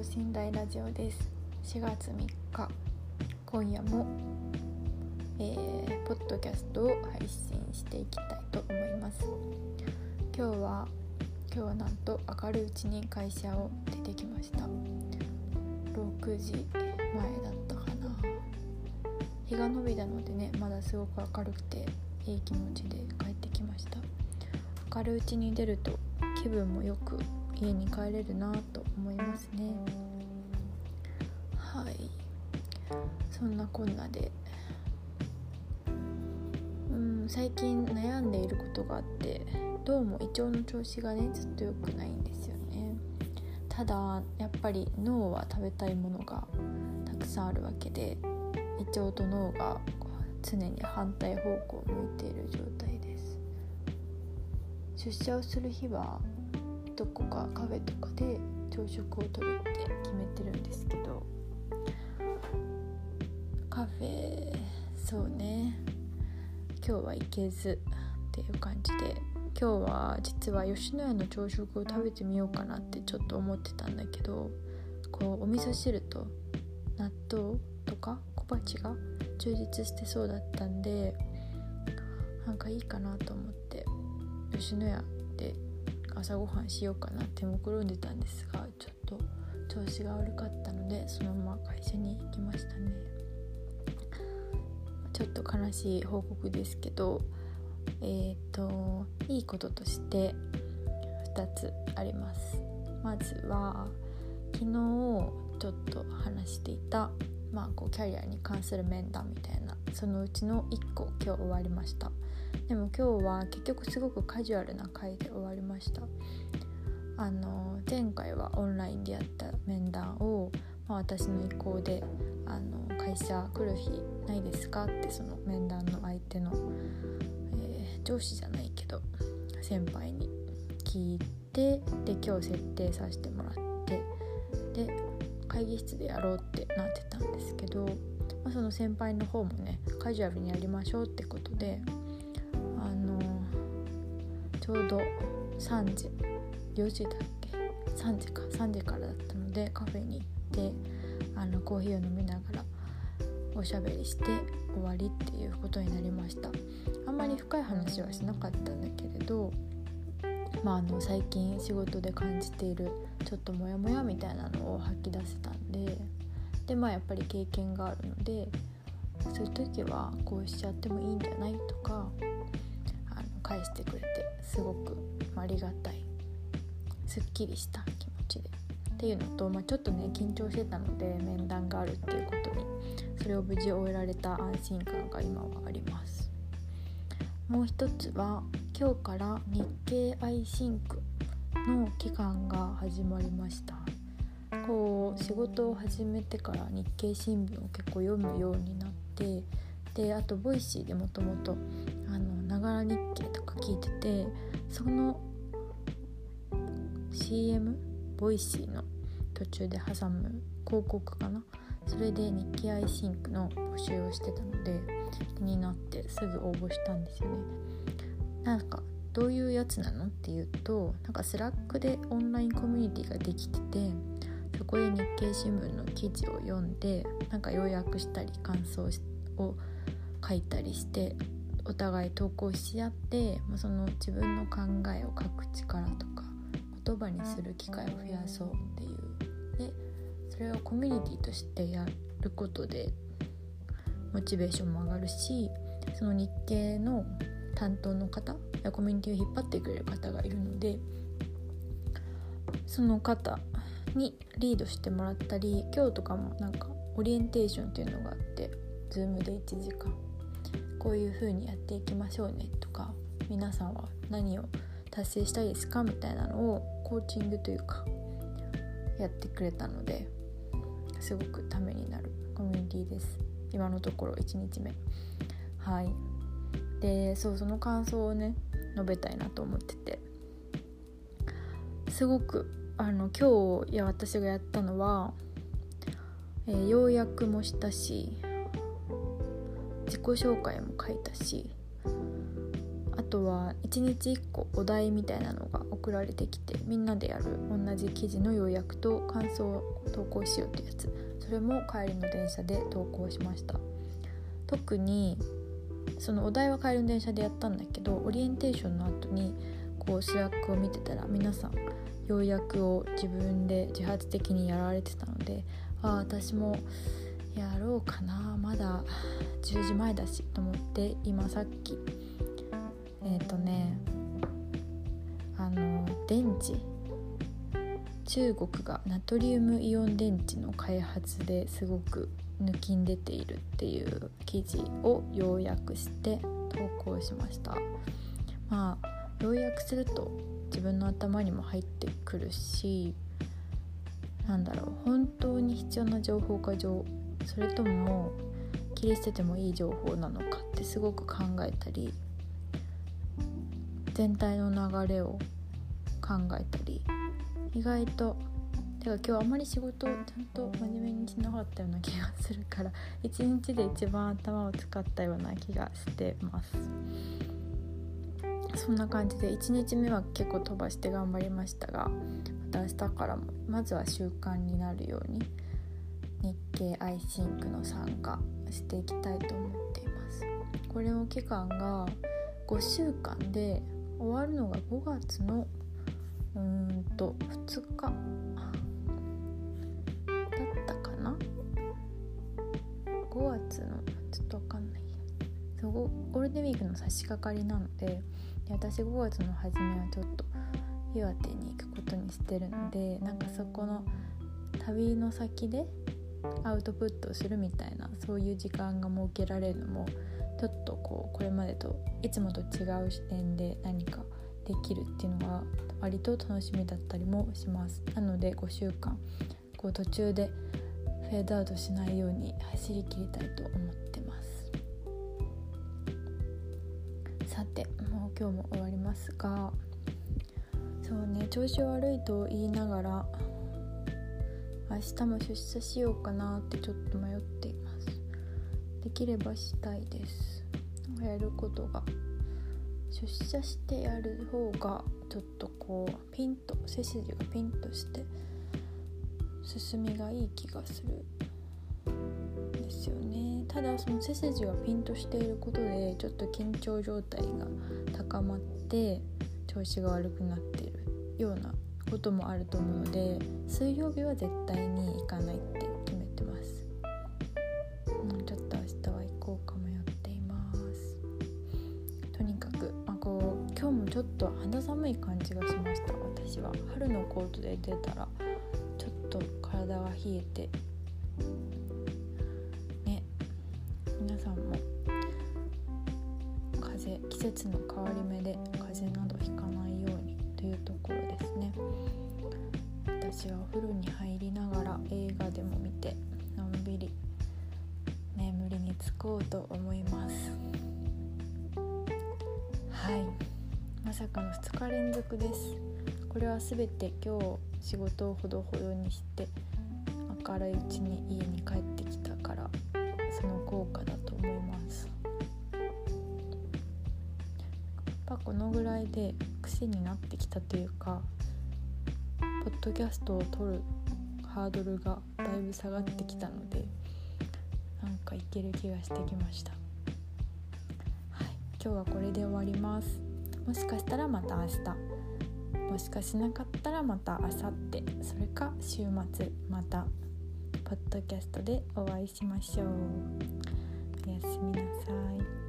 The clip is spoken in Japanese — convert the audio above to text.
等身大ラジオです。4月3日。今夜も、えー、ポッドキャストを配信していきたいと思います。今日は今日はなんと明るいうちに会社を出てきました。6時前だったかな。日が伸びたのでねまだすごく明るくていい気持ちで帰ってきました。明るいうちに出ると気分もよく家に帰れるなと思いますね。はい。そんなこんなで。うん最近悩んでいることがあってどうも胃腸の調子がねずっと良くないんですよね。ただやっぱり脳は食べたいものがたくさんあるわけで胃腸と脳が常に反対方向を向いている状態です。出社をする日はどこかカフェとかで朝食をとるって決めてるんですけどカフェそうね。今日は行けずっていう感じで今日は実は吉野家の朝食を食べてみようかなってちょっと思ってたんだけどこうお味噌汁と納豆とか小鉢が充実してそうだったんでなんかいいかなと思って吉野家で朝ごはんしようかなって目論んでたんですがちょっと調子が悪かったのでそのまま会社に行きましたね。ちょっと悲しい報告ですけどえっ、ー、といいこととして2つあります。まずは昨日ちょっと話していたまあこうキャリアに関する面談みたいなそのうちの1個今日終わりました。でも今日は結局すごくカジュアルな回で終わりました。あの前回はオンラインでやった面談を、まあ、私の意向であの会社来る日ないですかってその面談の相手の、えー、上司じゃないけど先輩に聞いてで今日設定させてもらってで会議室でやろうってなってたんですけど、まあ、その先輩の方もねカジュアルにやりましょうってことでちょうど3時4時だっけ？3時か。3時からだったのでカフェに行ってあのコーヒーを飲みながらおしゃべりして終わりっていうことになりました。あんまり深い話はしなかったんだけれどまあ、あの最近仕事で感じているちょっとモヤモヤみたいなのを吐き出せたんででまあやっぱり経験があるのでそういう時はこうしちゃってもいいんじゃないとか返してくれてすごくありがたい。すっきりした気持ちで。っていうのと、まあ、ちょっとね緊張してたので面談があるっていうことにそれを無事終えられた安心感が今はあります。もう一つは今日から日経 I think の期間が始まりました。こう仕事を始めてから日経新聞を結構読むようになってであと Voicyでもともとながら日経とか聞いててその CM ボイシーの途中で挟む広告かな？それで日記アイシンクの募集をしてたので気になってすぐ応募したんですよね。なんかどういうやつなのっていうとなんか Slackでオンラインコミュニティができててそこで日経新聞の記事を読んでなんか要約したり感想を書いたりしてお互い投稿し合って、まあ、その自分の考えを書く力とか言葉にする機会を増やそうっていう。でそれをコミュニティとしてやることでモチベーションも上がるしその日系の担当の方やコミュニティを引っ張ってくれる方がいるのでその方にリードしてもらったり今日とかもなんかオリエンテーションっていうのがあって Zoom で1時間こういう風にやっていきましょうねとか皆さんは何を達成したいですかみたいなのをコーチングというかやってくれたのですごくためになるコミュニティです。今のところ1日目。はい。でそうその感想をね述べたいなと思ってて。すごくあの今日いや私がやったのは、えー、要約もしたし自己紹介も書いたしあとは1日1個お題みたいなのが送られてきてみんなでやる同じ記事の要約と感想を投稿しようってやつ。それも帰りの電車で投稿しました。特にそのお題は帰りの電車でやったんだけどオリエンテーションの後にこう Slackを見てたら皆さん要約を自分で自発的にやられてたのでああ私もやろうかな。まだ10時前だしと思って今さっきえっ、ー、とねあの電池中国がナトリウムイオン電池の開発ですごく抜きん出ているっていう記事を要約して投稿しました。まあ要約すると自分の頭にも入ってくるしなんだろう本当に必要な情報か情それとも切り捨ててもいい情報なのかってすごく考えたり全体の流れを考えたり意外とてか今日あまり仕事をちゃんと真面目にしなかったような気がするから一日で一番頭を使ったような気がしてます。そんな感じで1日目は結構飛ばして頑張りましたがまた明日からもまずは習慣になるように日経アイシンクの参加していきたいと思っています。これの期間が5週間で終わるのが5月のうーんと2日。だったかな？5月のちょっと分かんないそうゴールデンウィークの差し掛かりなのでで私5月の初めはちょっと岩手に行くことにしてるのでなんかそこの旅の先でアウトプットするみたいなそういう時間が設けられるのもちょっとこうこれまでといつもと違う視点で何かできるっていうのが割と楽しみだったりもします。なので5週間こう途中でフェードアウトしないように走り切りたいと思ってます。さてもう今日も終わりますがそうね調子悪いと言いながら明日も出社しようかなってちょっと迷っています。できればしたいです。やることが出社してやる方がちょっとこうピンと背筋がピンとして進みがいい気がするですよね。ただその背筋がピンとしていることでちょっと緊張状態が高まって調子が悪くなっているようなこともあると思うので水曜日は絶対に行かないって決めてます、うん、ちょっと明日は行こうか迷っています。とにかく、まあ、こう今日もちょっと肌寒い感じがしました。私は。春のコートで出たらちょっと体が冷えて。ね。皆さんも風季節の変わり目で風邪などひかないところですね。私はお風呂に入りながら映画でも見てのんびり眠りにつこうと思います。はい。まさかの2日連続です。これは全て今日仕事をほどほどにして明るいうちに家に帰ってきたからその効果だと思います。ぱこのぐらいで癖になってきたというかポッドキャストを撮るハードルがだいぶ下がってきたのでなんかいける気がしてきました。はい今日はこれで終わります。もしかしたらまた明日。もしかしなかったらまた明後日。それか週末また。ポッドキャストでお会いしましょう。おやすみなさい。